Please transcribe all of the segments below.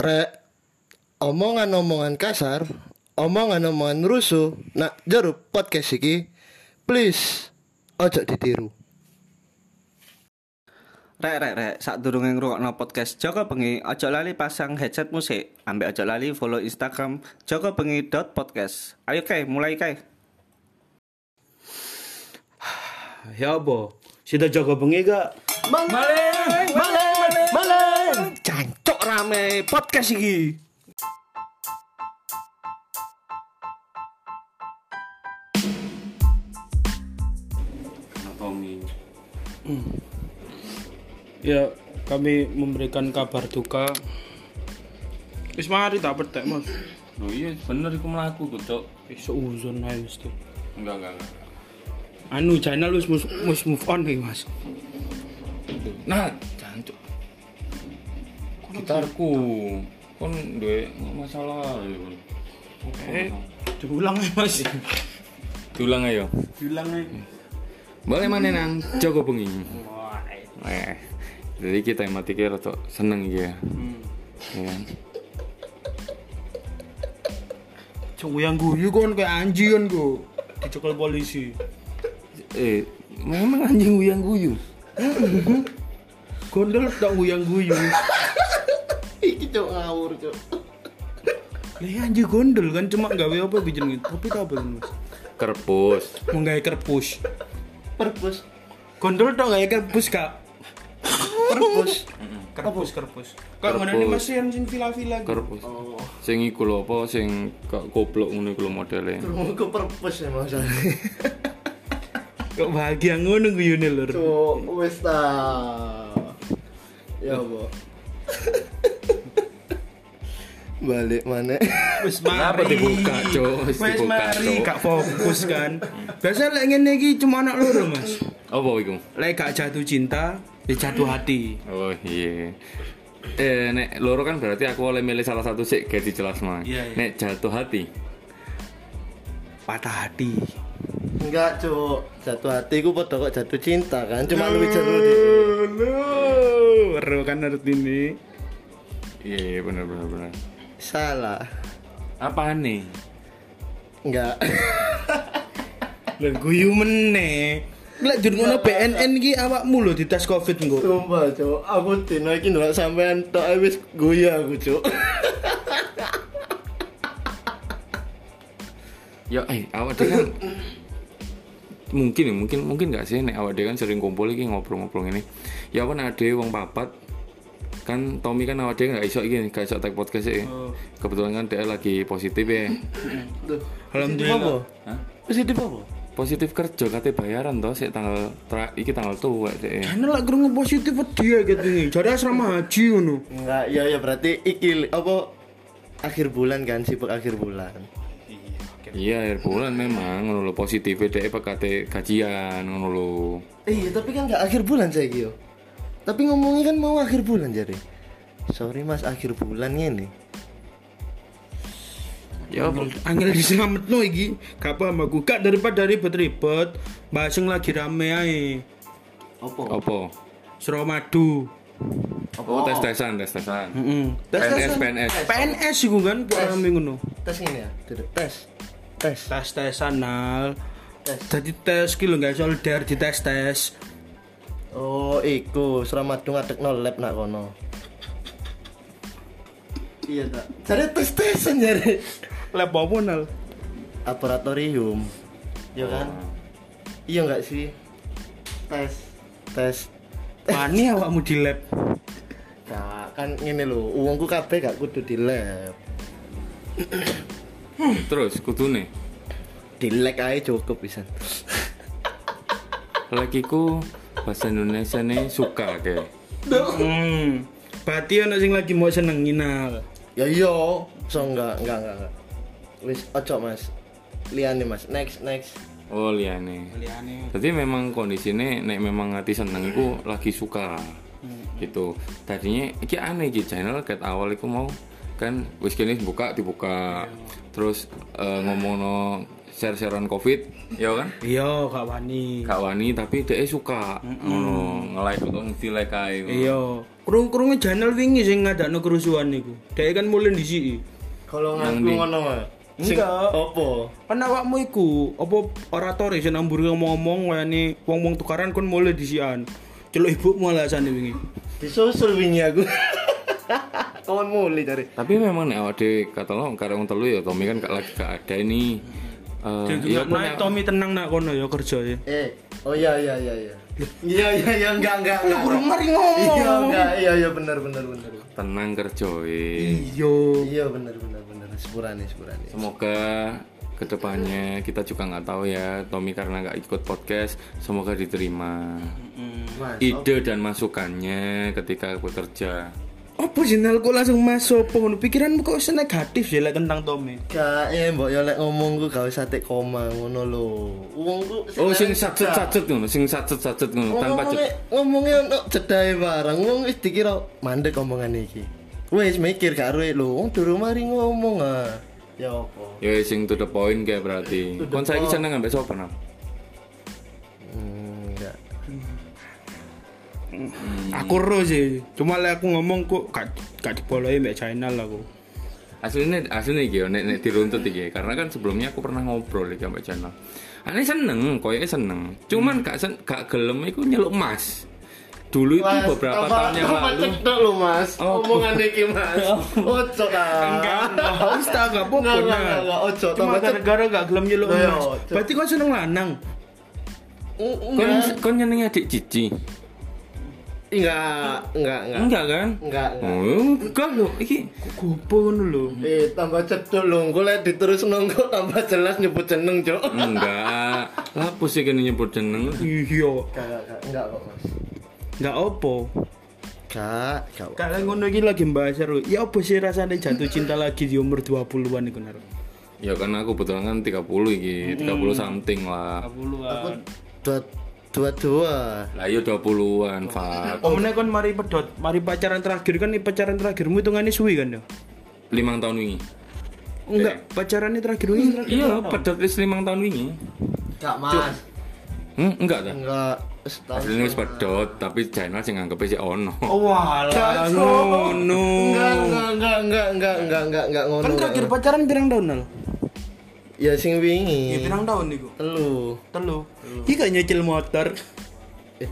Rek, omongan-omongan kasar, omongan-omongan rusuh, nak jeruk podcast iki, please, ojo ditiru. Rek rek rek, sak durunge ngrungokno podcast Joko Bengi, aja lali pasang headset musik. Ambek aja lali follow Instagram Joko Bengi podcast. Ayo kai, mulai kai. Ya apa? Sida jaga bengi gak? Maleng, maleng. Rame podcast iki. Tommy. Ya, kami memberikan kabar duka. Wis mari tak petek, Mas. Loh iya bener iku mlaku kok, Cok. Wis seuzon ae mesti. Enggak, enggak, enggak. Anu channel wis mus, mus move on iki, Mas. Nah. Gitarku kon duwe masalah ya. Kon. Eh, diulang ae, Mas. Diulang ayo. Diulang ae. Boleh mana nang Joko Bengi. Eh, jadi kita tematiknya rada seneng iki ya. Ya kan? Cuk yang guyu kon kayak anjing kan kok. Dicekel polisi. Eh, memang anjing uyang guyu. Gondol tak guyang guyu. Ngawur cok. Lah anjing gondol kan cuma gawe apa bikin gitu. Tapi tak apa Mas. Kerpus. Mau gawe kerpus. Perpus, Gondol tak gawe kerpus kak. perpus. Kerpus kerpus. Kak mana nih Kerpus. masih yang sing vila-vila gitu. Kerpus. Sing iku lho apa sing kok goblok ngono iku lho modele. Ke perpus ya masalahnya. Kok bahagia ngono guyune lur. Cok, wes ta. Ya bo. Balik mana? Wis Kenapa dibuka, Cok? Wis dibuka, mari gak fokus kan. Biasa lek ngene iki cuma anak loro, Mas. Apa iku? Lek gak jatuh cinta, ya jatuh hati. Oh iya. Eh, nek loro kan berarti aku oleh milih salah satu sih kayak dijelas mah. Iya, iya. Nek jatuh hati. Patah hati. Enggak cok, jatuh hati ku padha kok jatuh cinta kan, cuma lebih jatuh di. Lu, weru kan artine. Iya, bener bener bener. Salah. Apa nih? Enggak. Lah guyu meneh. Lek jur ngono BNN iki awakmu lho dites Covid engko. Sumpah cok, aku dino iki ndelok sampean tok ae wis guyu aku cok. Ya, eh, awak dhewe kan mungkin ya, mungkin mungkin nggak sih nek awak dhewe kan sering kumpul iki ngobrol-ngobrol ini. Ya apa nek ada wong papat kan Tommy kan awak dhewe nggak iso iki nggak iso tag podcast ya. Kebetulan kan dia lagi positif ya. Alhamdulillah. Hah? Positif apa? Positif kerja kate bayaran toh sik tanggal tra, iki tanggal tuwek sik. Karena lek krungu positif dia gitu nih. Jadi asrama haji ngono. Enggak, ya ya berarti iki apa akhir bulan kan sibuk akhir bulan. Iya, akhir bulan memang ngono lho positif dhek pakate gajian ngono lho. Iya, tapi kan nggak akhir bulan saya yo. Tapi ngomongnya kan mau akhir bulan jadi. Sorry mas, akhir bulan ini. Ya apa? Angel diselametno iki. Gak paham aku. Gak daripada ribet-ribet, bahas yang lagi rame ae. Apa? Apa? Suramadu. Oh, tes-tesan, tes-tesan. Heeh. PNS, PNS. PNS iku kan kok rame ngono. Tes ini ya, Duduk. tes, tes, Tes-tesan nal. tes. Jadi tes ki lho guys solder di tes-tes. Oh, iku Suramadung ngadek no lab nak kono. Iya tak. Jadi tes tesan jadi. Lab apa nal? Laboratorium. Iya kan? Iya nggak sih? Tes, tes. Wani awakmu di lab. Nah, kan ini loh, uangku kabeh gak kudu di lab. Terus kudune Di lab aja cukup bisa. lakiku bahasa Indonesia nih suka kayak. Hmm. Berarti ana sing lagi mau seneng nginal. Ya iya, so enggak, enggak, enggak, enggak. Wis ojo Mas. Liane Mas. Next, next. Oh liane. Liane. Jadi memang kondisinya nek memang hati seneng iku lagi suka. Gitu. Tadinya iki aneh iki channel ket awal iku mau kan wis kene buka dibuka terus eh, ngomongno share-sharean covid ya kan Iya, gak wani. gak wani tapi dia suka ngono nge-like atau nge-like ae Iya. Krung-krunge channel wingi sing ngadakno kerusuhan niku. Dhek kan mulai dhisiki. Kalau ngaku di- ngono Enggak. Opo? Kan awakmu iku apa orator sing nambur ngomong-ngomong wayane wong-wong tukaran kon mulai disian. Celuk ibumu alasane wingi. Disusul wingi aku. Kawan mulai cari. tapi memang nek awak dhewe kata lo karena wong telu ya Tommy kan gak lagi gak ada ini Iya, iya pun naik Tommy tenang nak kono ya kerja ya. Eh, oh iya iya iya iya. Iya iya iya enggak enggak enggak. kurang mari ngomong. Iya enggak iya iya benar benar benar. tenang kerja. Iya. Iya benar benar benar. Sepurane sepurane. semoga ke depannya kita juga nggak tahu ya Tommy karena nggak ikut podcast semoga diterima Mas, ide dan masukannya ketika bekerja Apa channel kok langsung masuk ngono? Pikiranmu kok se negatif ya lek tentang Tommy. Gak eh mbok yo lek ngomong ku gak usah tek koma ngono lho. Wong ku oh sing sacet sacet ngono sing sacet sacet ngono tanpa ngomongnya cek ngomongnya ono jedahe barang. Wong wis dikira mandek omongan iki. Wis mikir gak ruwe lho. Wong durung mari ngomong ah. Ya apa? ya sing to the point kayak berarti kon saiki seneng ambek sapa nang Hmm. Aku ro sih. Cuma lek aku ngomong kok gak gak dipoloi mbek channel aku. aslinya aslinya yo, nek nek diruntut iki karena kan sebelumnya aku pernah ngobrol iki ambek channel Ane seneng, koyoke seneng. Cuman gak sen, gak gelem iku nyeluk Mas. Dulu itu Mas, beberapa apa- tahun yang lalu. cedok lu mas Oh. omongan iki mas ojo kan Wis tak gak apa-apa. Enggak, enggak, enggak, enggak, ojo Cuma gara-gara gak gelem nyeluk Lah, Mas. ojo. Berarti kau seneng lanang. Kon enggak kon nyenengi adik Cici. Enggak enggak enggak Enggak kan? enggak enggak Oh, enggak lho, iki Gopo ngono lho. eh tambah cedok lu engko lek diterus nongko tambah jelas nyebut jeneng cok enggak. Lapo sih kene nyebut jeneng? Iya. enggak enggak enggak kok mas Enggak opo. enggak enggak Kalau ngono iki lagi bahas seru. Ya apa sih rasanya jatuh cinta lagi di umur 20-an iku nar. Ya kan aku kebetulan kan 30 iki, 30 something lah. 20-an. dua dua-dua. Lah iya dua puluhan pak oh ini kan mari pedot mari pacaran terakhir kan ini pacaran terakhirmu itu hitungannya suwi kan ya? Lima tahun ini enggak eh. ini terakhir ini terakhir hmm, iya pedot ini lima tahun ini enggak mas. Hmm, enggak enggak hasil wis pedot, tapi channel sing nganggep sik ono. Oh walah ngono. Enggak enggak enggak enggak enggak enggak enggak enggak Kan terakhir pacaran pirang tahun enggak, ya sing wingi pirang tahun niku? telu Telu. Iki gak nyicil motor. Eh,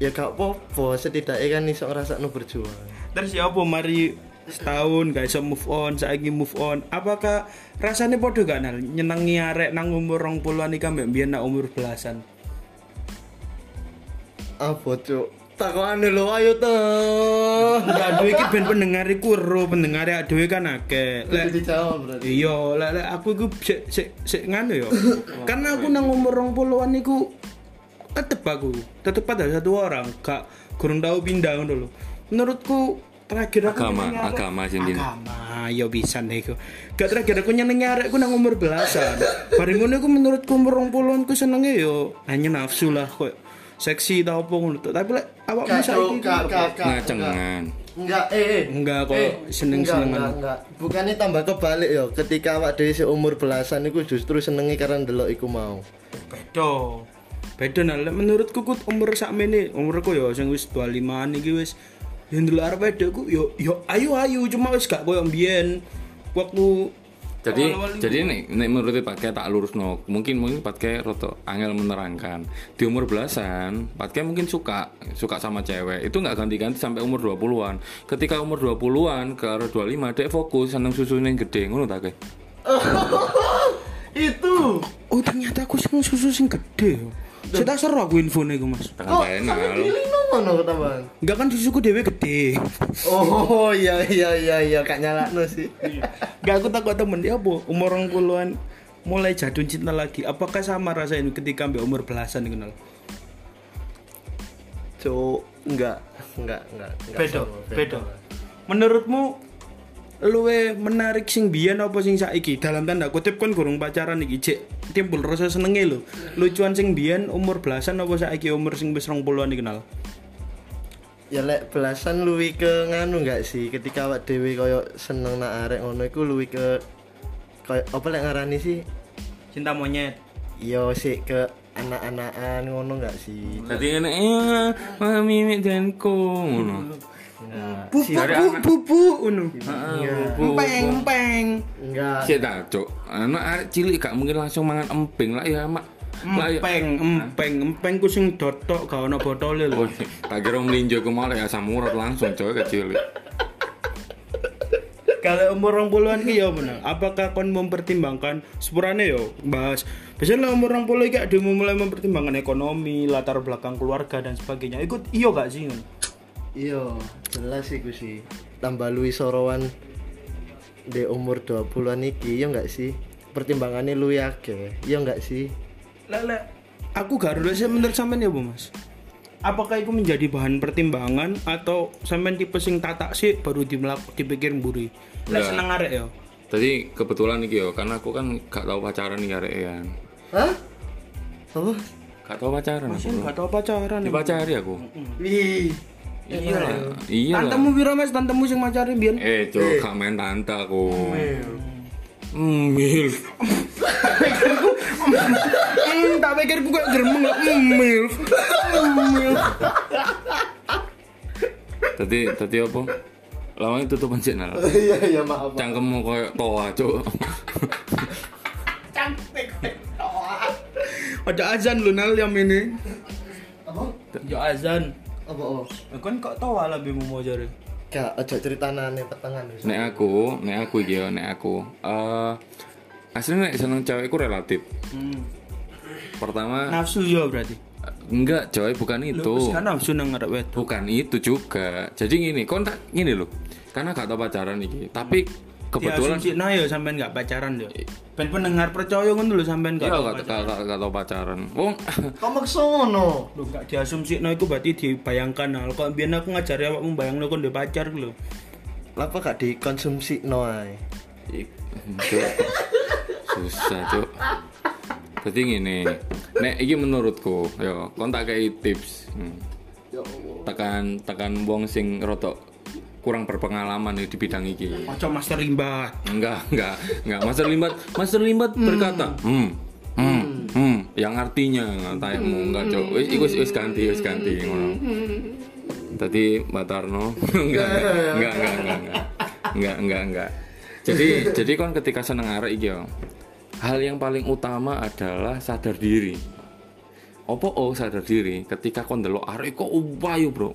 ya gak apa-apa setidaknya kan iso ngrasakno berjuang Terus ya apa mari setahun gak iso move on, saiki move on. Apakah rasanya podo gak nal? Nyenengi arek nang umur 20-an iki ambek mbiyen nak umur belasan. apa cuk takokane lho ayo toh Enggak aduh iki ben pendengar iku ro, pendengar aduh kan akeh. Lek dijawab berarti Iya, lek lek aku iku sik sik sik nganu ya. Karena aku nang umur 20-an iku tetep aku, tetep ada satu orang, gak kurang tahu pindah ngono lho. Menurutku terakhir aku Agama, nyenengi arek- agama sih, Din. Agama, ya bisa nih. Gak terakhir aku nyenengi arekku nang umur belasan. Bareng ngono iku menurutku umur 20-an ku senenge yo hanya nafsu lah kok seksi tau apa ngono. Tapi lek kak, kak, Ngacengan. enggak eh, eh. Enggak kok, Eh, seneng-senengan. enggak, enggak, enggak. bukannya tambah kebalik ya ketika awak dhewe seumur belasan iku justru senengi karena ndelok iku mau beda beda nah menurutku kut umur sakmene umurku ya sing wis 25an iki wis yang dulu arep wedoku yo yo ayo ayo cuma wis gak koyo mbiyen waktu Jadi jadi nek nek menurut Patke tak lurusno. Mungkin mungkin Patke roto angel menerangkan. Di umur belasan, Patke mungkin suka suka sama cewek. Itu nggak ganti-ganti sampai umur 20-an. Ketika umur 20-an ke arah 25 dia fokus seneng susu yang gede ngono tak itu oh ternyata aku sing susu sing gede saya tak seru aku infone iku mas penal. Ngono tambahan enggak kan susuku dewe gede. Oh iya iya iya iya kak nyalakno sih. Enggak aku takut temen dia apa? Umur 20-an mulai jatuh cinta lagi. Apakah sama rasanya ketika ambil umur belasan kenal cuk enggak enggak enggak enggak beda beda. menurutmu luwe menarik sing biyen apa sing saiki? Dalam tanda kutip kan gurung pacaran iki cek timbul rasa senenge lho. Lucuan sing biyen umur belasan apa saiki umur sing wis 20-an iki kenal ya lek belasan luwi ke nganu enggak sih ketika awak dhewe koyo seneng nak arek ngono iku luwi ke koyo apa lek ngarani sih cinta monyet Yo sih ke anak-anakan ngono nggak sih? Tadi ini eh mami mimi denko ngono. Pupu anak. pupu unu Enggak. empeng empeng Enggak. Sik ta, Cuk. Anak arek cilik gak mungkin langsung mangan emping lah ya, Mak. Lah ya. empeng empeng empeng ku sing dotok gak ono botole lho Oh, tak kira melinjo ke malah ya asam urat langsung coy kecil. kalau umur orang puluhan ki ya menang apakah kon mempertimbangkan sepurane yo bahas biasanya lah umur orang puluh kayak dia mulai mempertimbangkan ekonomi latar belakang keluarga dan sebagainya ikut iyo gak sih? Iya, jelas iku sih. Tambah luwi sorowan di umur 20-an iki, iya enggak sih? Pertimbangannya luwi akeh, iya enggak sih? Lele, aku gak ada sih menurut sampean ya bu mas apakah itu menjadi bahan pertimbangan atau sampean tipe sing tatak sih baru dimelak dipikir mburi Lek Enggak. seneng arek ya Tadi kebetulan iki yo, karena aku kan gak tau pacaran nih arek kan. Hah? Apa? Gak tau pacaran aku. Masih gak tau pacaran Dipacari aku. Wih. Iya lah. Iya lah. Tantemu piro mas, tantemu sing macari biyen Eh, cok, gak main tante aku. Hmm, Mil. Hmm, tak pikir ku kayak geremeng lah Milf Milf Tadi tadi apa? Lawangnya tutup channel. Iya, iya maaf. Cangkemmu koyo toa, cok. Ada azan lu nal yang ini Apa? Ya azan Apa? Oh. Kan kok tau lah lebih mau jari Gak, aja ceritane petengan wis. Nek aku, nek aku iki yo, nek aku. Eh aslinya nek seneng cewek ku relatif. hmm. Pertama, Nafsu ya berarti enggak coy, bukan itu. Terus kan nafsu nang ngarep wet Bukan itu juga. Jadi gini, kon tak gini loh. Karena gak tau pacaran iki, tapi kebetulan Diasumsi nah ya sampean gak pacaran ya Ben pendengar percaya ngono lho sampean gak Iya, gak, gak, gak, gak tau pacaran. Wong Kok maksa ngono? Lho gak diasumsi nah itu berarti dibayangkan nah Kok biyen aku ngajari awakmu bayangno kon duwe pacar ku lho Lapa gak dikonsumsi no ae? Susah, Cuk. Jadi gini, nek iki menurutku, yo, kon tak kei tips. Hmm. Tekan tekan wong sing rotok kurang berpengalaman di bidang iki. Ojo master limbat Enggak, enggak, enggak. Master Limbat, Master Limbat berkata, hmm, hmm, hmm, yang artinya tayangmu enggak, Cuk. Wis iku wis ganti, wis ganti ngono. Tadi Mbak Tarno enggak, enggak, enggak, enggak, enggak, enggak, enggak, enggak. Jadi, jadi kon ketika seneng arek iki yo, hal yang paling utama adalah sadar diri. Opo oh sadar diri ketika kon delok arek kok wayu bro,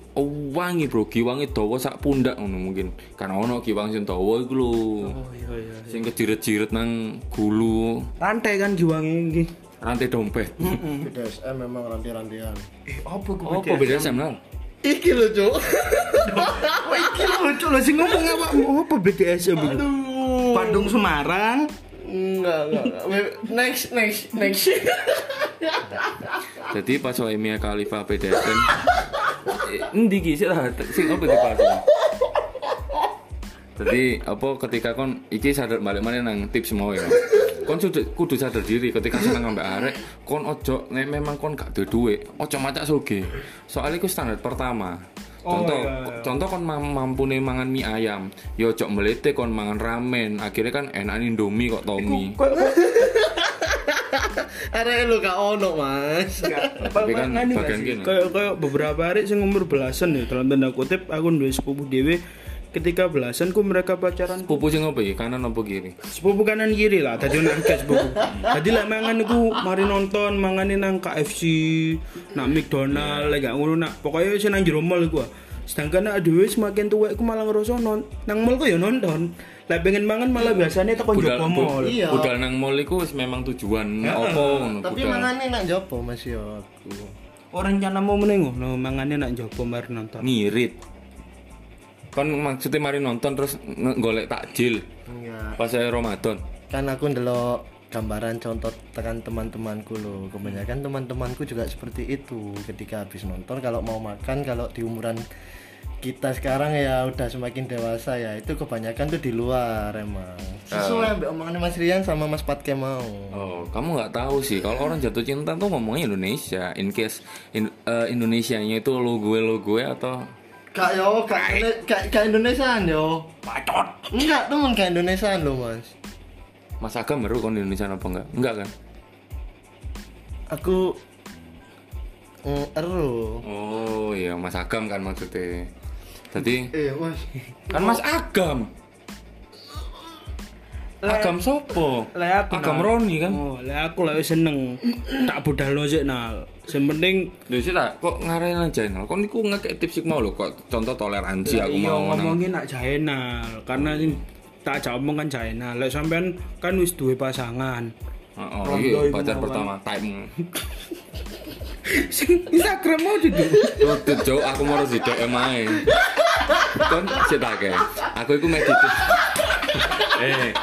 wangi bro, giwangi dawa sak pundak ngono mungkin. Kan ono giwang sing dawa iku lho. Oh iya iya Sing kejiret-jiret nang gulu, Rantai kan giwangi iki rantai dompet. BDSM memang ranti-rantian. Eh apa ku Apa beda sama Iki lho, Cuk. Apa iki lucu lho sing ngomong apa BDSM iki? Aduh. Bandung Semarang Enggak, enggak, enggak. Next, next, next. Jadi pas wae Mia Khalifa eh, endi ki sik lah sing apa dibahas ini? Jadi apa ketika kon iki sadar balik mana nang tips mau ya. Kon sudah kudu sadar diri ketika seneng ambek arek, kon ojo nek memang kon gak duwe duit, ojo macak soge. Soalnya iku standar pertama. Oh, Contoh, iya, iya. contoh kon mam- mampune mangan mie ayam, yo ojo melete kon mangan ramen, akhirnya kan enak Indomie kok Tommy. Arek lu gak ono, Mas. Tapi kan bagian kayak kayak beberapa hari sing umur belasan ya dalam tanda kutip aku duwe sepupu dhewe ketika belasan ku mereka pacaran Pupu sing apa iki? Kanan apa kiri? sepupu kanan kiri lah tadi nak ke sepupu tadi lah mangan iku mari nonton mangane nang KFC nak McDonald lagi gak ngono nak pokoknya wis nang jero mall iku ah. sedangkan nak dhewe semakin tua iku malah ngerasa non nang mall ku ya nonton lah pengen mangan malah biasanya tekan jopo mall Iya. budal nang mall iku wis memang tujuan opo ngono Tapi mangane nak jopo, Mas yo aku. orang rencana mau menengok no mangane nak jopo mari nonton ngirit. Kon maksudnya mari nonton terus golek takjil Enggak. pas saya Ramadan. Kan aku ndelok gambaran contoh tekan teman-temanku loh. Kebanyakan teman-temanku juga seperti itu ketika habis nonton kalau mau makan kalau di umuran kita sekarang ya udah semakin dewasa ya itu kebanyakan tuh di luar emang sesuai ambek omongannya Mas Rian sama Mas Patke mau Oh, kamu nggak tahu sih kalau orang jatuh cinta tuh ngomongnya Indonesia. In case in, eh, Indonesianya itu lo gue lo gue atau Kak yo, kak, kak, kak Indonesiaan yo. Enggak, temen kak Indonesiaan lo mas. Mas Agam baru kon Indonesia apa enggak? Enggak kan? aku mm, ero Oh iya Mas Agam kan maksudnya. Jadi eh mas kan Mas Agam. Agam sopo? Lek aku Agam. Roni kan. Oh, lek aku lek wis seneng tak budalno sik nal. Sing penting Lho sih tak kok ngarahin channel. Kok niku ngekek tips mau lho kok contoh toleransi aku iya mau ngomongin nak jaenal karena sing tak ajak omong kan jaenal. Lek sampean kan wis duwe pasangan. Oh, Rondo iya pacar pertama time. Sing Instagram mau juga. Tuh cok aku mau di DM ae. Kon tak kae. Aku iku medit. Eh,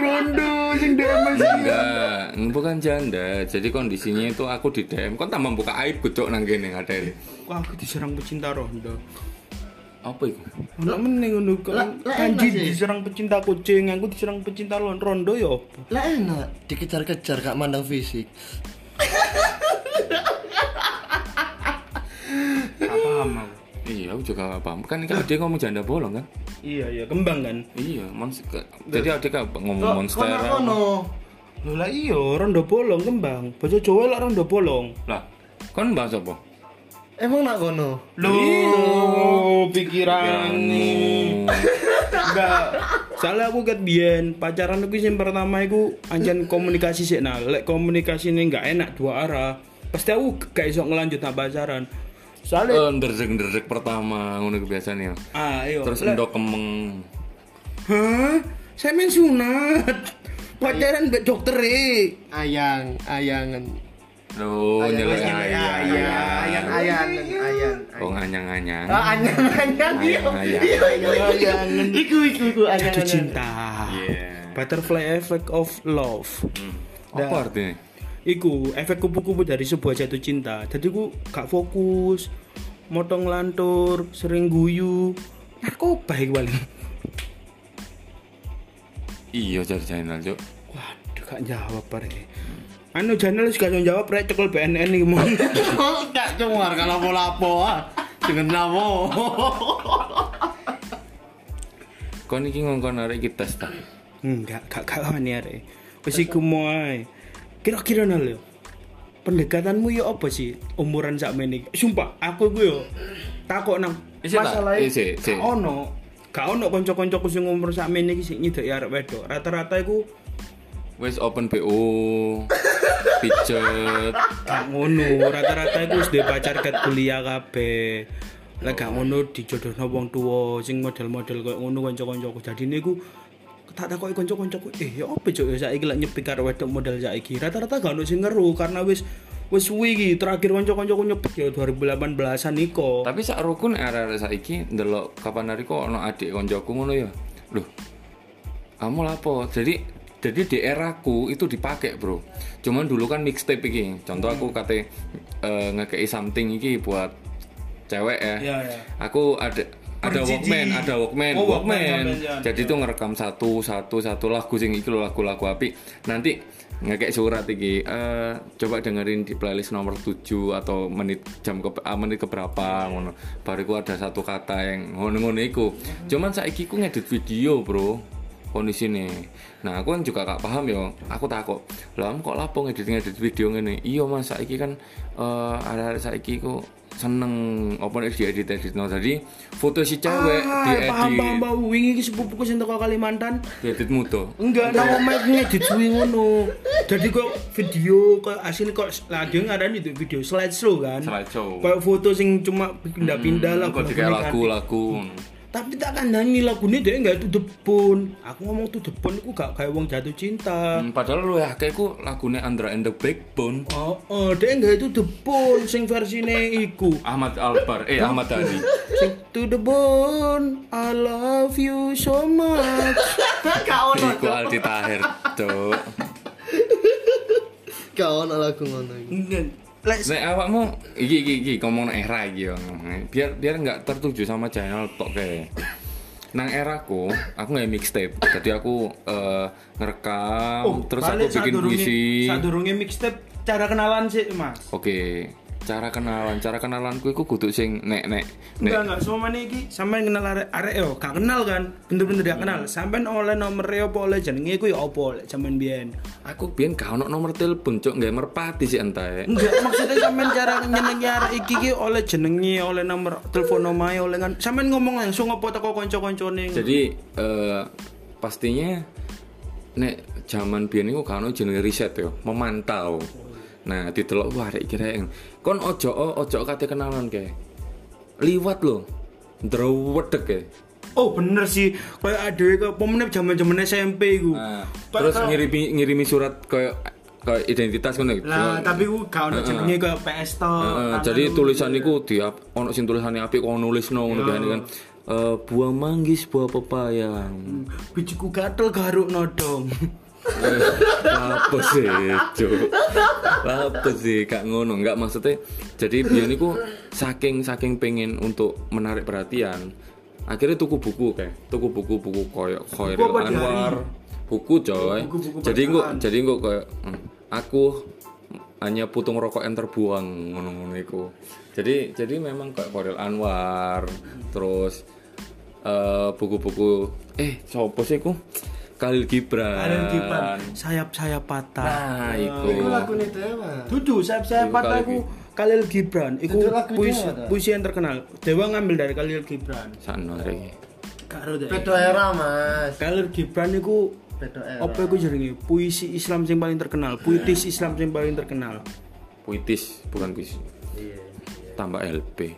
Rondo sing DM enggak, bukan janda. Jadi kondisinya itu aku di DM. Kon tambah buka aib cok nang kene ngadeli. Wah, aku diserang pecinta Rondo. Apa iku? Ono meneng ngono kok. Kanji diserang pecinta kucing, aku diserang pecinta Rondo ya apa? lah enak dikejar-kejar gak mandang fisik Gak paham aku. Iya, aku juga gak paham. Kan kan dia ngomong janda bolong kan? Iya, iya, kembang kan. Iya, monster. Jadi adik apa ngomong kok monster. kono kono Lho lah iya, rondo bolong kembang. Basa Jawa lah rondo bolong. Lah, kon bahas apa? emang nak kono Loh, pikiran nih. Enggak. Soalnya aku ket biyen pacaran aku yang pertama aku anjan komunikasi sih nah, lek komunikasi ini enggak enak dua arah. Pasti aku gak iso ngelanjut nak pacaran. Soalnya Eh, nderdek-nderdek pertama ngono kebiasaan ya. ah iya. Terus endok kemeng. Hah? Saya main sunat. Pacaran mbek dokter e. ayang ayangan Loh, nyelek ayang ayang. ayang ayang ayang Oh, nganyang-nganyang. Ah, anyang anyang iya Ayang, iya iya ayangan iku iku iku ayang cinta. Iya. Butterfly effect of love. Apa artinya? Iku efek kupu-kupu dari sebuah jatuh cinta. Jadi ku gak fokus, motong lantur, sering guyu. Narkoba iku paling. Iya, jadi channel, Cuk. Waduh, gak jawab pare. Anu channel gak jawab rek cekel BNN iki mau. gak cuma kalau lapo ah dengan namo Kon iki ngongkon arek iki tes ta. Enggak, gak gak wani arek. Wis iku mau ae. Kira-kira nal yo. Pendekatanmu yo apa sih umuran sakmene? iki? Sumpah, aku iku yo takok nang tak? masalah Isi, isi. Gak ono. Gak ono kanca-kancaku sing umur sakmene iki sing nyedeki arek wedok. Rata-rata iku Wis open BO. Picet. gak ngono. Rata-rata iku wis pacar ket kuliah kabeh. Lah gak ngono dijodohno wong tuwa sing model-model koyo ngono kanca-kancaku. Jadi niku tak takoki kanca-kancaku, "Eh, ya apa cok ya saiki lek nyepik karo wedok model saiki?" Rata-rata gak ono sing ngeru karena wis wis suwi iki terakhir kanca-kancaku nyepik ya 2018-an iko. Tapi sak rukun arek-arek saiki ndelok kapan hari kok ono adik koncoku ngono ya. Loh. Kamu lapo? Jadi jadi di eraku itu dipakai bro cuman dulu kan mixtape iki contoh aku kate eh, ngekei something iki buat cewek ya Iya, iya. aku ada ada. Walkman, ada Walkman, Oh, Walkman Walkman. sampean, Jadi itu ngerekam satu, satu, satu lagu sing iki lho, lagu-lagu api. Nanti ngekek surat iki eh coba dengerin di playlist nomor 7 atau menit jam ke ah, menit keberapa ngono. Bariku ada satu kata yang ngono-ngono iku. Cuman saiki ku ngedit video, Bro. Kondisi nih. Nah, aku kan juga gak paham ya. Aku takut. Lah, kok lapo ngedit-ngedit video ngene? Iya, Mas, saiki kan eh ada saiki ku seneng apa nek diedit edit. No tadi foto si cewek Ah, diedit. paham paham paham wingi iki sepupuku sing teko Kalimantan. Diedit muto enggak nang omae ngedit suwi ngono. Jadi kok video kok asli kok lah dia ngarani itu video slideshow kan. Slideshow. Kayak foto sing cuma pindah-pindah lah kok kayak lagu-lagu tapi tak kandani lagu ini dia nggak itu depon aku ngomong tuh depon aku gak kayak wong jatuh cinta. Hmm, padahal lu ya kayak ku lagunya Andra and the Backbone. Oh, oh dia nggak itu depon sing versine iku. Ahmad Albar eh Ahmad Dhani. sing to the bone I love you so much. Kau ono Iku Aldi Tahir cok. Kau ono lagu ngono Lek Nek awakmu iki iki iki ngomong nang era iki yo. Biar biar nggak tertuju sama channel tok kayak. Nang eraku, aku nggak mixtape. Jadi aku eh, ngerekam, terus aku bikin puisi. Sadurunge mixtape cara kenalan sih, Mas. Oke. Cara kenalan cara kenalanku iku kudu sing nek nek nek. Enggak enggak. Semua mana iki sampean kenal arek arek yo gak kenal kan? Bener-bener gak kenal. Sampean oleh nomor apa oleh jenenge iku ya apa lek sampean biyen? Aku biyen gak ono nomor telepon cuk nggak merpati sih entae enggak maksudnya sampean cara nyenengi arek iki ki oleh jenenge oleh nomor telepon omahe oleh kan? Sampean ngomong langsung apa teko kanca-kancane? Jadi eh, pastinya nek zaman biyen iku gak ono jenenge riset yo memantau. Nah ditelok wah arek iki rek kon ojo ojo kate kenalan ke liwat lho ndrewedek ke Oh bener sih, kayak ada ke pemenang zaman zaman SMP gue. Nah, terus ngirimi ngirimi surat kayak kayak identitas gitu. Lah tapi gue gak ada jenenge kayak PS to. Heeh, jadi tulisan iku di ono sing tulisane apik kok nulisno ngono kan kan. Eh, buah manggis, buah pepaya. Bijiku gatel garuk nodong. Apa sih, Cuk? Apa sih, gak ngono, enggak maksudnya. Jadi biyen niku saking saking pengen untuk menarik perhatian, akhirnya tuku buku kayak, tuku buku buku koyo Khairil? Anwar, buku coy. Jadi kok jadi kok kayak hmm, aku hanya putung rokok yang terbuang ngono-ngono iku. Jadi jadi memang kayak Khairil Anwar, terus eh, buku-buku eh sopo sih ku? Khalil Gibran. Kalian kipan sayap-sayap patah. Nah, Iku iku. lagu nih Dewa. Dudu sayap-sayap Iku patah Khalil aku Khalil Gibran. Iku puisi, Dewa, puisi yang terkenal. Dewa ngambil dari Khalil Gibran. Sakno rek. Karo deh. Bedo era mas. Khalil Gibran iku Bedo era. apa iku jenenge? Puisi Islam yang paling terkenal, puitis Islam yang paling terkenal. Puitis, bukan puisi. Iya. Tambah LP.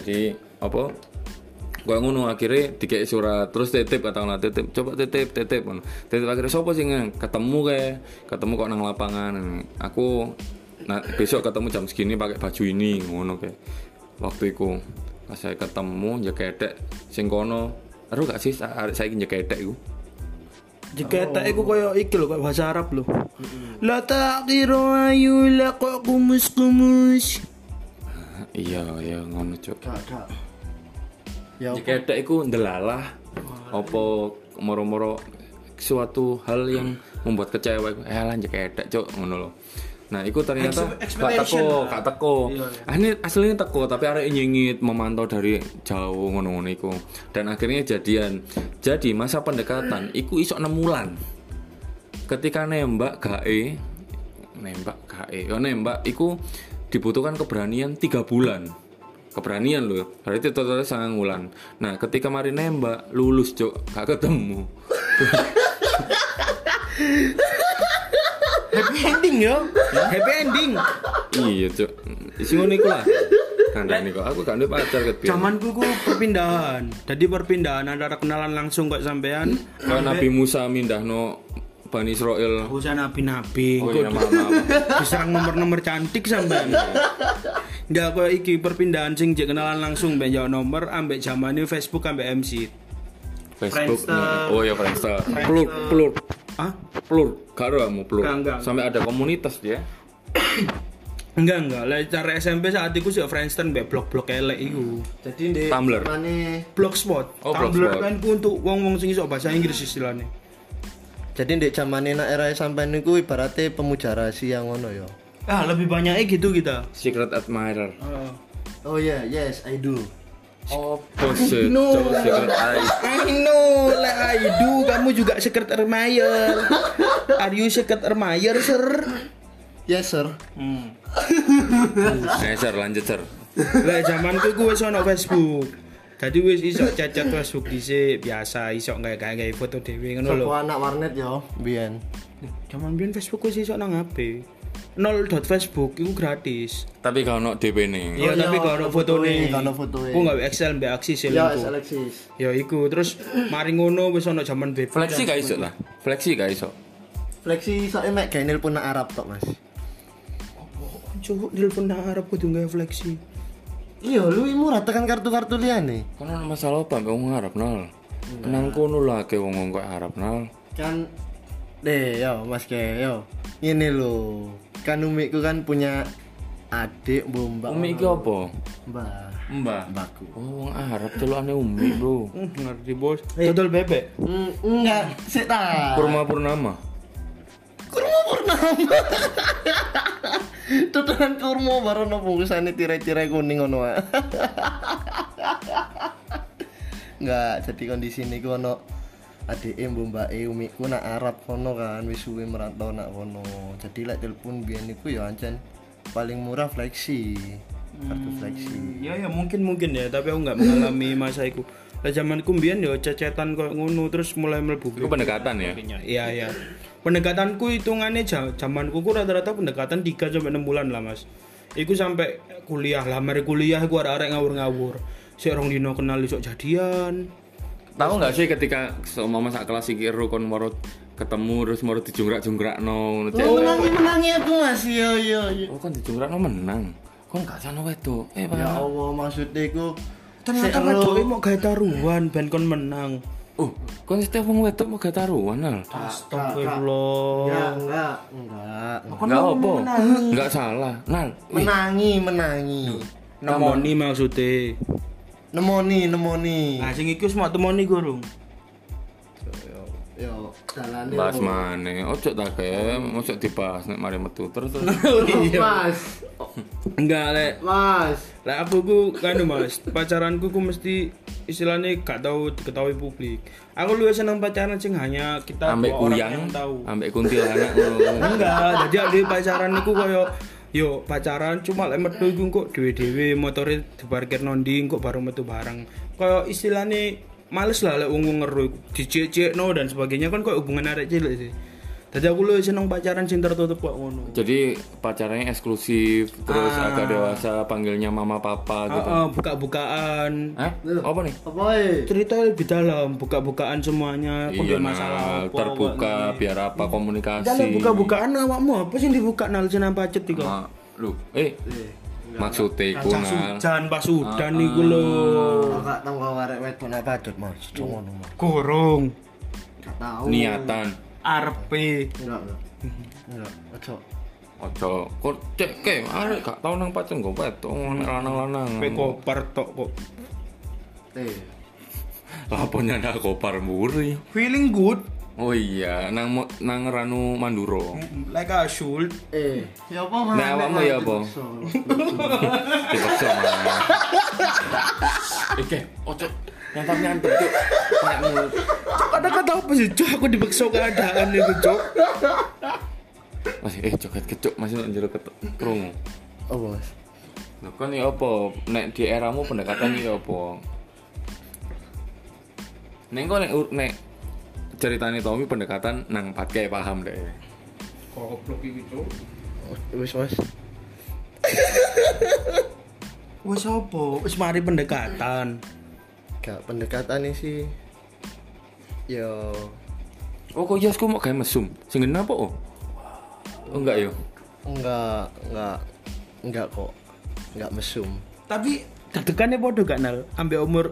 Jadi apa? Gua ngono akhirnya dikek surat terus titip katakanlah titip coba titip titip ngono. Titip akhirnya sopo sing ketemu kayak ketemu kok nang lapangan aku nah, besok ketemu jam segini pakai baju ini ngono kayak waktu itu pas saya ketemu jaketek sing kono Aduh gak sih arek saiki jaketek iku Jika tak iku koyo iki lho, koyo bahasa Arab lho. La taqiru ayu la kumus kumus. iya iya ngono cuk Gak gak. Ya? Jika iku ndelalah apa moro-moro suatu hal yang membuat kecewa eh lan jek cuk ngono lho. Nah, iku ternyata gak teko, gak teko. Iya, Ah, ini aslinya teko tapi arek nyengit memantau dari jauh ngono-ngono iku. Dan akhirnya jadian. Jadi masa pendekatan iku iso 6 bulan. Ketika nembak gae nembak gae, yo nembak iku dibutuhkan keberanian 3 bulan keberanian loh berarti totalnya sangat bulan nah ketika mari nembak lulus cok gak ketemu Happy ending yo. Happy ending. iya cok isi ngono iku lah kandani kok aku gak ada pacar ket Zamanku ku perpindahan. Jadi perpindahan antara kenalan langsung kok sampean. Kayak Nabi Musa mindahno Bani Israel Usah nabi-nabi. oh iya maaf maaf nomor-nomor cantik sampean. Enggak kok iki perpindahan sing jek kenalan langsung ben jawab nomor ambek zamane Facebook ambek MC. Facebook Friendster. oh ya Friendster pelur pelur Ah? pelur gak ada kamu Enggak, enggak. sampai ada komunitas dia Enggak enggak. Lah cara SMP saat itu sih Friendster mbek blog-blog elek iku. Jadi di Tumblr. Mana? Blogspot. Oh, Tumblr Blogspot. kan ku untuk wong-wong sing iso bahasa Inggris istilahnya. Jadi di zaman era sampai niku ibaratnya pemuja rahasia ngono ya. Ah, lebih banyaknya gitu kita. Secret Admirer Oh ya, yes, I do. oh bullshit No. Secret I know, lah I do. Kamu juga secret admirer. Are you secret admirer, sir? Yes, sir. Hmm. Eh, Sir, lanjut Sir Lah zamanku ku wis ono Facebook. Jadi wis iso cacat Facebook dhisik biasa iso gawe gawe foto dhewe ngono lho. Sopo anak warnet yo, biyen. Zaman biyen Facebook wis iso nang HP. Nol dot Facebook itu gratis. tapi kalau no DP nih Iya, Oh, tapi iya, kalau ono foto nih. ono fotoe. Ku gawe Excel mbek Axis ya Ya, lingku. Alexis. Ya iku terus mari ngono wis ono zaman BB. Flexi gak iso lah Flexi gak iso Fleksi soalnya mek gawe pun Arab tok, Mas. Cuk, telepon nang Arab kudu gawe flexi. Iya, lu murah tekan kartu-kartu liane. Ana masalah apa mbek wong Arab nol. Nang kono lah ke wong wong kok Arab nol. Kan deh, yo Mas Ke, yo. Ini lo. Kan umikku kan punya adik mbak. Umi iki apa? Mbak. Mbah. Mbakku. Oh, wong Arab celukane umi, Bro. Hmm, ngerti bos. Dodol bebek. Mm, enggak, sik ta. Purma Purnama. Kurma purnama. tuturan kurma baru no bungkusane tirai-tirai kuning ngono ae. Enggak, jadi kondisi ini ku ono adike mbok mbake umiku nak Arab kono kan wis suwe merantau nak kono. Jadi lek telepon biyen niku ya ancen paling murah fleksi. Kartu fleksi. Ya ya mungkin mungkin ya, tapi aku nggak mengalami masa itu. Lah zamanku mbiyen ya cecetan koyo ngono terus mulai mlebu Itu pendekatan ya. Iya iya. Pendekatanku hitungannya zamanku ku rata-rata pendekatan 3 sampai 6 bulan lah, Mas. Iku sampai kuliah lah, mari kuliah iku arek-arek ngawur-ngawur. Sik rong dino kenal iso jadian. Tahu nggak sih ketika seumpama sak kelas iki kon moro ketemu terus moro dijungkrak-jungkrakno ngono cek. Oh, menangi menangi aku Mas. Yo yo yo. Oh kan dijungkrakno menang. Kon gak sana wedok. Eh, Pak. Ya Allah, maksudnya iku Ternyata wedoke mau gawe taruhan ben kon menang. Oh, kon setiap wong wedok mau taruhan al. Astagfirullah. Ya enggak, enggak. Enggak apa. Enggak salah. Nal, Menangi, menangi. Nemoni maksudnya. Nemoni, nemoni. Nah, sing iku semua temoni gurung. Yo, dalane. bahas maneh. Ojo tak kayak mosok dibahas nek mari metu terus terus. Mas. Enggak, Lek. Mas. Lah aku ku kan Mas, pacaranku ku mesti istilahnya gak tahu diketahui publik. Aku lu seneng pacaran sing hanya kita Ambek orang yang tahu. ambek kuntilanak. Enggak, jadi ada pacaran niku koyo yo pacaran cuma lek metu iku kok dhewe-dhewe motore diparkir nondi kok baru metu bareng. Koyo istilahnya males lah lek wong ngeru dicek-cekno dan sebagainya kan kok hubungan arek cilik sih. Jadi aku lu seneng pacaran sing tertutup kok ngono. Jadi pacarnya eksklusif, terus Ah. agak dewasa, panggilnya mama papa gitu. Heeh, buka-bukaan. Eh? Apa nih? Apa eh? cerita lebih dalam buka-bukaan semuanya kok Iya, nggak masalah nah, apa, terbuka kok biar apa komunikasi. dalam buka-bukaan awakmu apa sih dibuka nal jeneng pacet iku Ma, lu, eh, maksudnya iku Cah nal. sujan pas udan iku lho Enggak tahu kau arek wedok apa Mas. Cuma ngono, Mas. gorong Enggak tahu. Niatan. Arepe Enggak, enggak. Ojo. Ojo, kok cek ke, arek gak tau nang pacen kok nek lanang-lanang. pe kopar tok kok Eh. Laponya ada kopar muri. feeling good Oh iya, nang nang Ranu Manduro. like a should Eh, ya apa Mas? Nah, awakmu ya apa? Dipaksa. Oke, ojo nyantap-nyantap cuk. Kayakmu kata-kata apa sih cok aku dipaksa keadaan itu cok masih eh joget kecuk masih nang jero ketuk krungu. Apa, Mas? Lho kan ya apa? Nek di eramu pendekatan ya apa? Nek kok nek nek ceritane Tommy pendekatan nang patke paham deh. goblok iki cok Wis, Mas. wis apa wis mari pendekatan Gak pendekatan ini sih. Yo, Oh kok yasku mau kayak mesum. Sing ngena apa oh? Oh enggak yo. enggak, enggak, enggak kok. Enggak mesum. tapi deg-degannya podo gak nal ambil umur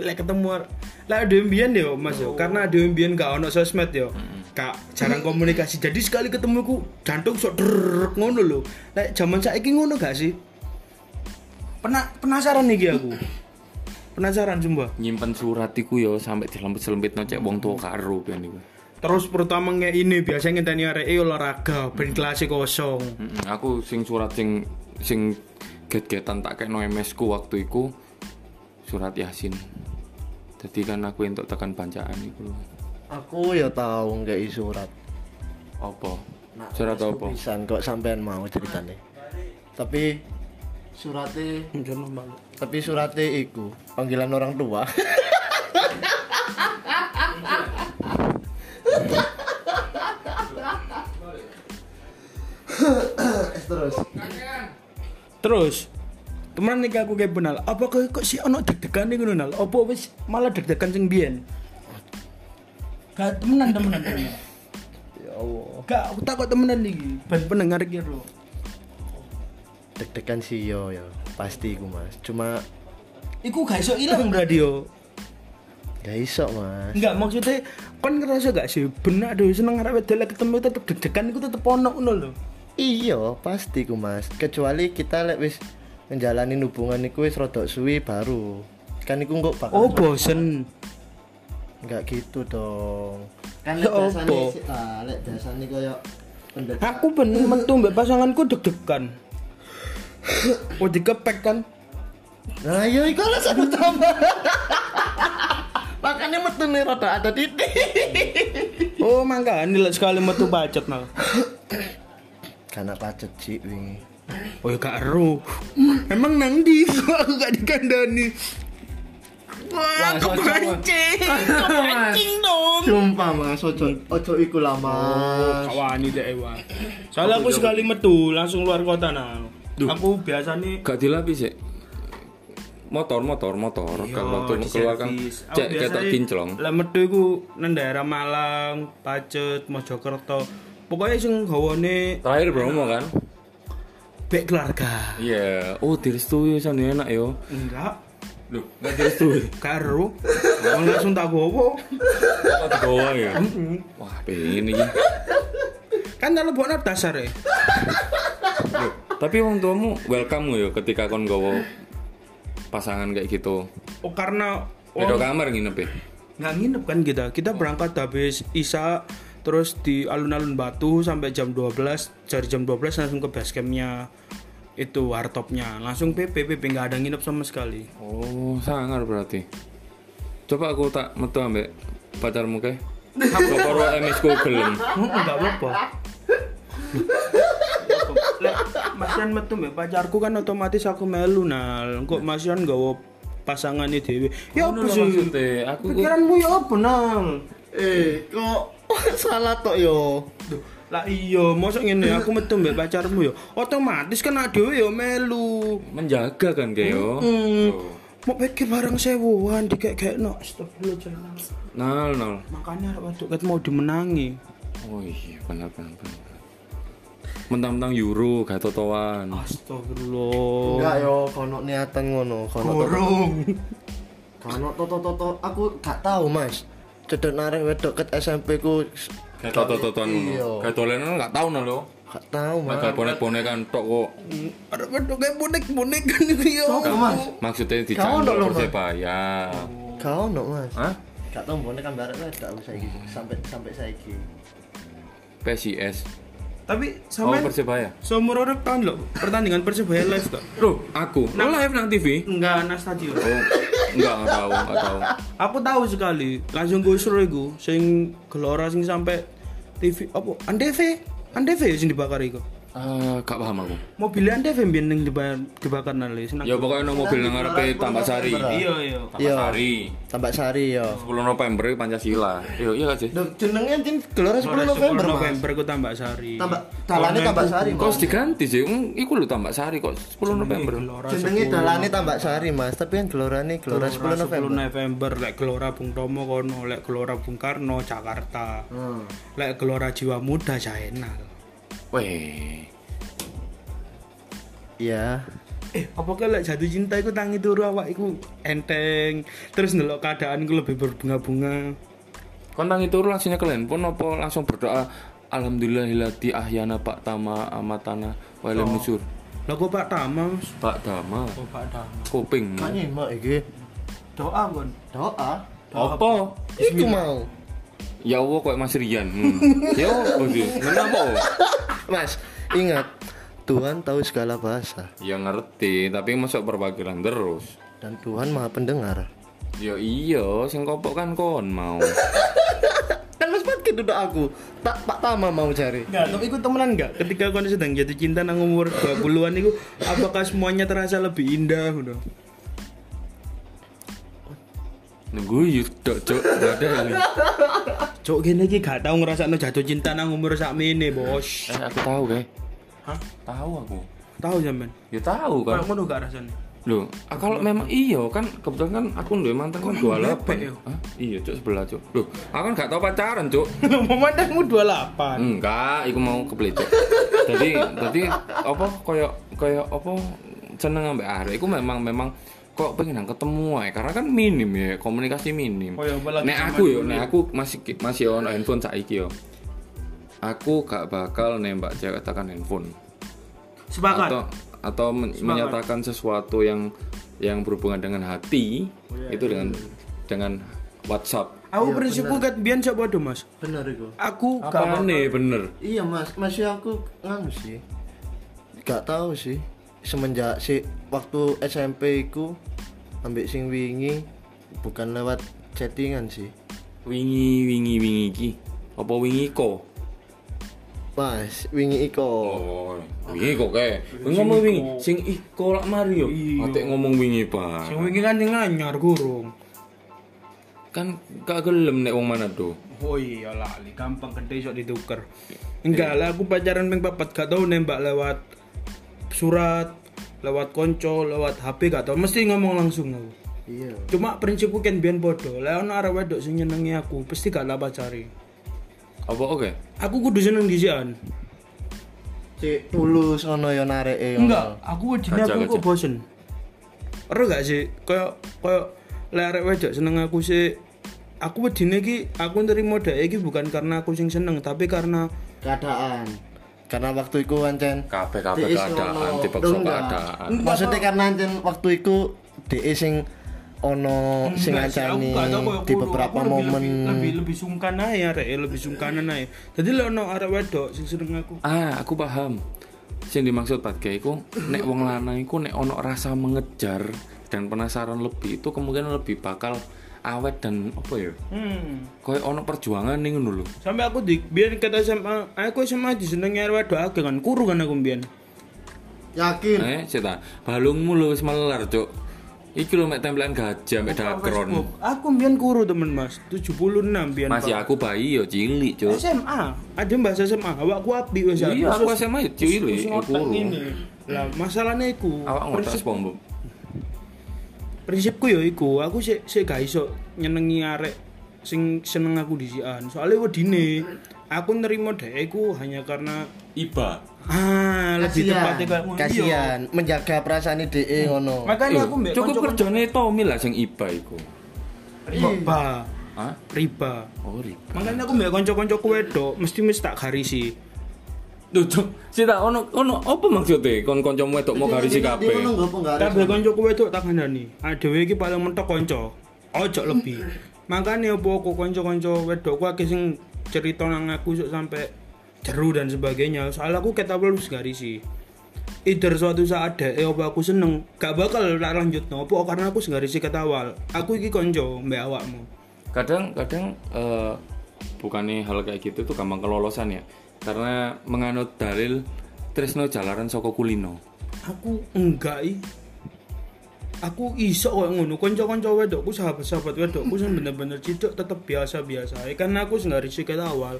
lek ketemu lah ada mbiyen yo mas yo karena ada mbiyen gak ono sosmed yo kak jarang komunikasi jadi sekali ketemu ku jantung sok drrrr ngono lho lek zaman saiki ngono gak sih Pena, penasaran nih aku penasaran sumpah Nyimpen surat iku yo sampai dilempit-lempit no cek wong tua karo pian iku. terus pertama nge ini biasanya ngenteni arek e olahraga ben kelas kosong aku sing surat sing sing get-getan tak kayak no MS ku waktu iku surat Yasin. Jadi kan aku untuk tekan bancaan iku. Aku ya tahu nggak surat. Apa? Surat apa? Pisan kok sampean mau ceritane. Tapi malu. tapi suratnya iku panggilan orang tua terus Terus temenan nih aku kayak benal. Apa kok kok si ono deg-degan nih ngono nal? Apa wis malah deg-degan sing biyen? Gak temenan temenan ya Allah Gak aku takut temenan nih. Ben pendengar iki lho. Deg-degan sih yo yo pasti iku mas cuma Iku gak iso ilang berarti yo. gak iso mas Enggak maksudnya kon ngerasa gak sih benak dhewe seneng arek wedok ketemu tetep deg-degan iku tetep ono ngono lho. iya pasti ku mas kecuali kita lek wis menjalani hubungan iku wis rodok suwi baru kan iku kok bakal Oh bosen. nggak gitu dong kan Ya lek apa? sih- ah, lek biasanya koyo Aku ben metu mbek pasanganku deg-degan. Oh dikepek kan. Nah, iya iku alasan utama. Makanya metu nih rada ada titik. Oh mangga nilai sekali metu pacet nah. Karena pacet sih wingi. Oh ya gak ero. Emang nang di aku gak dikandani. Wah, aku pancing. Pancing dong. Sumpah mas, ojo ojo iku lah mas. Kawani deh wah. Soalnya aku sekali metu langsung luar kota nah. Aku biasa nih Gak dilapis ya. Motor, motor, motor. kan waktu keluar kan cek ketok kinclong. Lah metu iku nang daerah Malang, Pacet, Mojokerto. Pokoknya sing gawane Terakhir Bromo kan? bek keluarga. Iya. Oh, direstui sana enak yo. Enggak, Loh, enggak direstui. karo. langsung tak gowo. Kok dibawa ya? Wah, pengen iki. Kan telepon dasar ya. Tapi wong tuamu welcome yo ketika kon gowo pasangan kayak gitu. Oh karena Beda kamar nginep ya? nggak nginep kan kita kita berangkat habis isa terus di alun-alun batu sampai jam 12 dari jam 12 langsung ke base campnya itu wartopnya langsung PP PP nggak ada nginep sama sekali Oh, sangar berarti. Coba aku tak metu ambek pacarmu ke. Apa karo MS ku gelem. oh, nggak apa-apa Lek, Masian metu mbek pacarku kan otomatis aku melu nal kok Masian gawa pasangannya dewe ya apa sih aku ku- pikiranmu ya apa nal Eh, kok salah tok yo. Duh, lah iya masa ngene aku metu mbek pacarmu ya otomatis kan adewe ya melu menjaga kan kayak yo. Hmm. Oh. Mau pikir barang sewuan di kayak kayak no astagfirullah. Nol nol. Makanya waktu ket mau dimenangi. Oh iya benar benar benar. Mentang-mentang euro gak totoan. Astagfirullah. Enggak yo, kono niatan ngono, kono. Burung. Kono toto toto aku gak tahu, Mas. Cedek nareng wedok ket SMP ku Gak toto-totoan Iya. ngono. Gak dolenan gak tau nol lo. gak tahu, Mas. Gak bonek-bonekan tok kok. Ada wedok kayak bonek-bonek kan. Sopo, Mas? Maksudnya Mas. persebaya. Kau no, Mas. Hah? Gak tahu bonek kan barek wedok sampai sampai saiki. PSIS. Tapi Oh sama persebaya. seumur orang tahun loh pertandingan persebaya live kok. Loh, aku lo live nang TV? Enggak anak stadion. Oh, enggak enggak tahu, enggak tahu. Aku tahu sekali. Langsung gue suruh iku sing gelora sing sampai TV apa? Antv ya sing dibakar iku. Eh, gak paham aku. Mobilnya Antv biyen ning nali. Senang. Ya pokoknya nang mobil nang ngarepe Tambak Sari. Iya iya. Tambak Iya. Sari. Tambak Sari yo. 10 November Pancasila. Iya, iya gak sih? Duh, jenenge gelora 10 November, 10 Mas. November ku tambah sari. Tambak dalane Tambak Sari, Kok diganti sih? Hmm, iku lho Tambak Sari kok 10 November. Jenenge dalane Tambak Sari, Mas, tapi yang gelorane gelora 10 November. November lek gelora Bung Tomo kono, lek gelora Bung Karno Jakarta. Hmm. Lek gelora Jiwa Muda Jaenal. Weh. Iya. Eh, apa ke lek jatuh cinta iku tangi turu awak iku enteng. Terus ndelok keadaanku lebih berbunga-bunga. Kon tangi turu langsung nyekel handphone apa langsung berdoa Alhamdulillahilladzi ahyana Pak Tama amatana wa ilaihi nusur. Lah kok Pak Tama? Pak Tama Oh, Pak Tama. kuping. Kan nyimak iki. Doa kon. Doa. Apa? Iku mau. Ya Allah kok Mas Rian. Hmm. Ya apa sih? Mas, ingat Tuhan tahu segala bahasa Ya ngerti, tapi masuk perwakilan terus. dan Tuhan Maha Pendengar. Ya iya, sing kopok kan kon mau. Kan Mas Pat gitu aku. Tak Pak Tama mau cari. Enggak, tapi ikut temenan enggak? Ketika kau sedang jatuh cinta nang umur 20-an itu apakah semuanya terasa lebih indah udah? Nunggu yuk, dok, cok, gak ada ini. Cok gini iki gak tau ngerasakno jatuh cinta nang umur sakmene, Bos. Eh, aku tahu kayak. Hah? Tahu aku. Tahu sampean? Ya tahu kan. Ngono gak rasane? Loh, ah, kalau memang iya kan kebetulan kan aku duwe mantan kan Kok emang 28. bebek ya? Hah? Iya, cok sebelah, cok. Loh, aku kan gak tau pacaran, cok. Memandangmu 28. Enggak, iku mau kepelecet. Jadi, jadi apa koyo koyo apa seneng ambek arek iku memang memang kok pengen nang ketemu ae karena kan minim ya komunikasi minim. Koyo apalagi Nek aku yo, nek ya. aku masih masih on handphone saiki yo. Aku gak bakal nembak cewek tekan handphone Sepakat. atau atau men- menyatakan sesuatu yang yang berhubungan dengan hati Oh, iya, itu dengan dengan WhatsApp Aku Iya, prinsipku ket biyen sak padha, Mas. bener iku Aku gak Apa nih bener? iya mas masih aku nganu sih gak tahu sih semenjak si waktu SMP ku ambil sing wingi bukan lewat chattingan sih Wingi wingi wingi ki. Apa wingi ko? mas wingi iko Oh, wingi kok kae. Kowe ngomong wingi, sing iko lak mari yo. Ate ngomong wingi, Pak. sing wingi kan sing anyar gurung. Kan gak gelem nek wong mana tuh. Oh iya lali, gampang gede sok dituker. Enggak lah, aku pacaran ping papat gak tau nembak lewat surat, lewat konco, lewat HP gak tau, mesti ngomong langsung aku. iya Cuma prinsipku kan biyen podo, lek ono wedok sing nyenengi aku, pasti gak tak pacari. Apa oke? Aku kudu seneng disian. cek tulus ono yo nareke Enggak, aku wedine Gajah, aku kok bosen. Ero gak sih? Kayak kayak lek arek wedok seneng aku sih aku wedine iki aku nerimo dhek iki bukan karena aku sing seneng, tapi karena keadaan karena waktu itu ancen Kabeh kabeh sing keadaan, ono- dipaksa keadaan. maksudnya karena ancen waktu itu DE sing ono sing Enggak sih, ngancani aku gak tau kayak di beberapa Aku lebih- momen. lebih, lebih, lebih sungkan aja arek lebih sungkanan aja. Jadi lo ono arek wedok sing seneng aku. Ah, aku paham. Sing dimaksud Pat Kiai iku nek wong lanang iku nek ono rasa mengejar dan penasaran lebih itu kemungkinan lebih bakal awet dan apa ya? hmm. Kayak ono perjuangan nih ngono lho. sampai aku di biar kata SMA aku SMA disenengi arek wedok kan kuru kan aku biyen yakin Eh, cita, balungmu lho wis melar, Cuk. Iki lho mek tempelan gajah mek dakron. aku biyen kuru temen mas 76 biyen Masih aku bayi yo cilik, Cuk. SMA ada bahasa SMA awakku api wis Iya, aku SMA yo terus cilik, iku. ini lah masalahnya iku Awak prinsip- SpongeBob. Prinsipku ya iku aku sik sik gak iso nyenengi arek sing seneng aku disian soalnya wedine aku nerima dhek iku hanya karena Iba. ah lebih kasihan tepatnya kayak ngono. Iya. kasihan menjaga perasaan DE ngono makanya aku mbek cukup kerjane Tommy lah sing Iba iku. riba Hah? riba Oh, Riba. makanya aku mbek kanca-kanca wedok mesti mesti tak garisi Cuk. Cita, ono ono apa maksudnya? Kon kancamu wedok mau garisi Dia kabeh? kabeh kanca wedok tak kandhani adewe iki paling mentok kanca ojo lebih. Makanya apa aku kanca-kanca wedok? Ku akeh sing cerita nang aku sok sampai jeru dan sebagainya. Soal aku kata belum garisi. Either suatu saat deh, eh apa aku seneng, gak bakal tak lanjut no, apa karena aku segarisi kata awal, aku iki konco mbak awakmu. Kadang kadang eh bukannya hal kayak gitu tuh gampang kelolosan ya. Karena menganut dalil Tresno jalaran saka kulino. Aku enggak i, aku iso kok ngono, konco-konco wedokku sahabat-sahabat wedokku sing bener-bener ciduk tetep biasa-biasa, karena aku segarisi kata awal.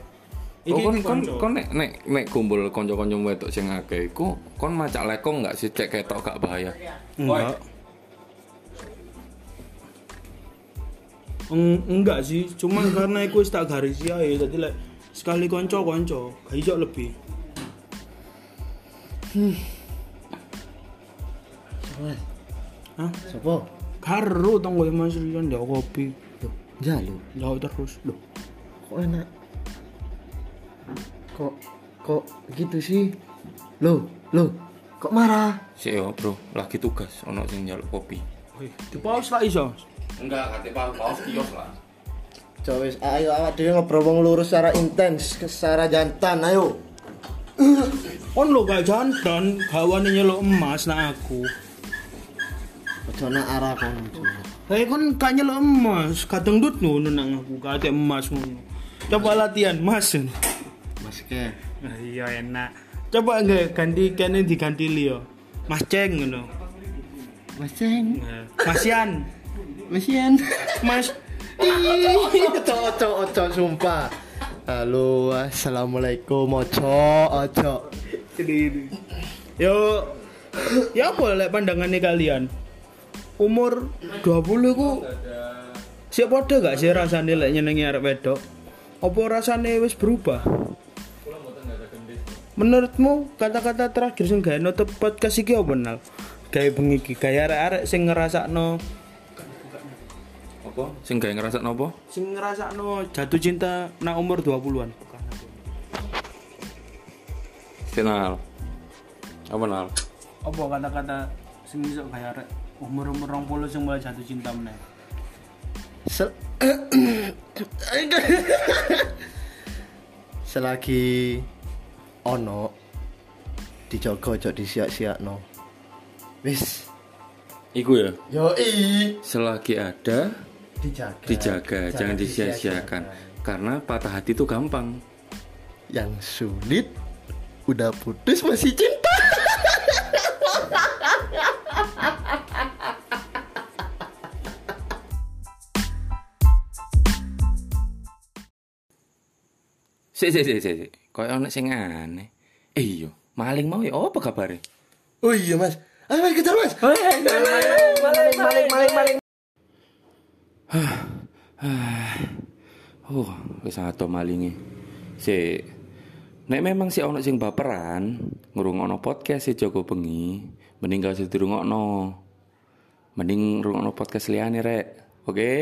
Oh, kon iki kon kon nek nek nek kumpul kanca-kanca wedok sing akeh iku kon macak lekong enggak sih cek ketok gak bahaya. Enggak. Eng- enggak sih, cuman karena aku wis tak garisi ae, dadi lek sekali konco-konco, gak iso lebih. Hah? Sopo? Karo tong kowe Mas Rian ndak kopi. Loh, jalu. Jauh terus. Loh, Kok enak? Kok kok gitu sih? Loh, loh. Kok marah? Sik yo, Bro, lagi tugas ono sing njaluk kopi. wih, di pause lah iso. Enggak, kate Pak, paus kios lah. Coba wis, ayo awak dhewe ngobrol wong lurus secara intens, secara jantan, ayo. Kon lo gak jantan, gawane nyeluk emas nak aku. Ojo nak arah kon. Saya kan gak nyeluk emas, kadang dut ngono nang aku, gak ada emas ngono. Coba latihan, Mas. Mas ke. Nah, iya enak. Coba enggak ganti kene diganti Leo. Mas Ceng ngono. Mas Ceng. Nah, Mas Yan. Mas Yan. Mas Ojo ojo sumpah. Halo, assalamualaikum. Ojo ojo. Yo ya apa pandangannya kalian? Umur 20 ku Siap padha gak sih rasane lek nyenengi arek wedok? Apa rasane wis berubah? Menurutmu kata-kata terakhir sing gawe nutup podcast iki apa nal? Gawe bengi iki gawe arek-arek sing Apa? Sing gawe ngerasa nopo? sing ngrasakno jatuh cinta nang umur 20-an. Final. Apa nal? Apa kata-kata sing iso gawe arek umur-umur 20 sing mulai jatuh cinta meneh? Sel- selagi ono dijogo ojo disiak-siakno wis Iku ya. yo i Selagi ada dijaga dijaga, jangan disia-siakan. Karena patah hati itu gampang. yang sulit udah putus masih cinta Sik sik sik sik. sik. Kayak ono sing aneh. Eh iya, maling mau ya apa kabare? oh iya mas ayo mas kejar mas Oh, wis ato malinge. Sik. Nek memang si ono sing baperan, ngrungokno podcast si Joko Bengi, mending gak usah dirungokno. Mending ngrungokno podcast liyane rek. Oke?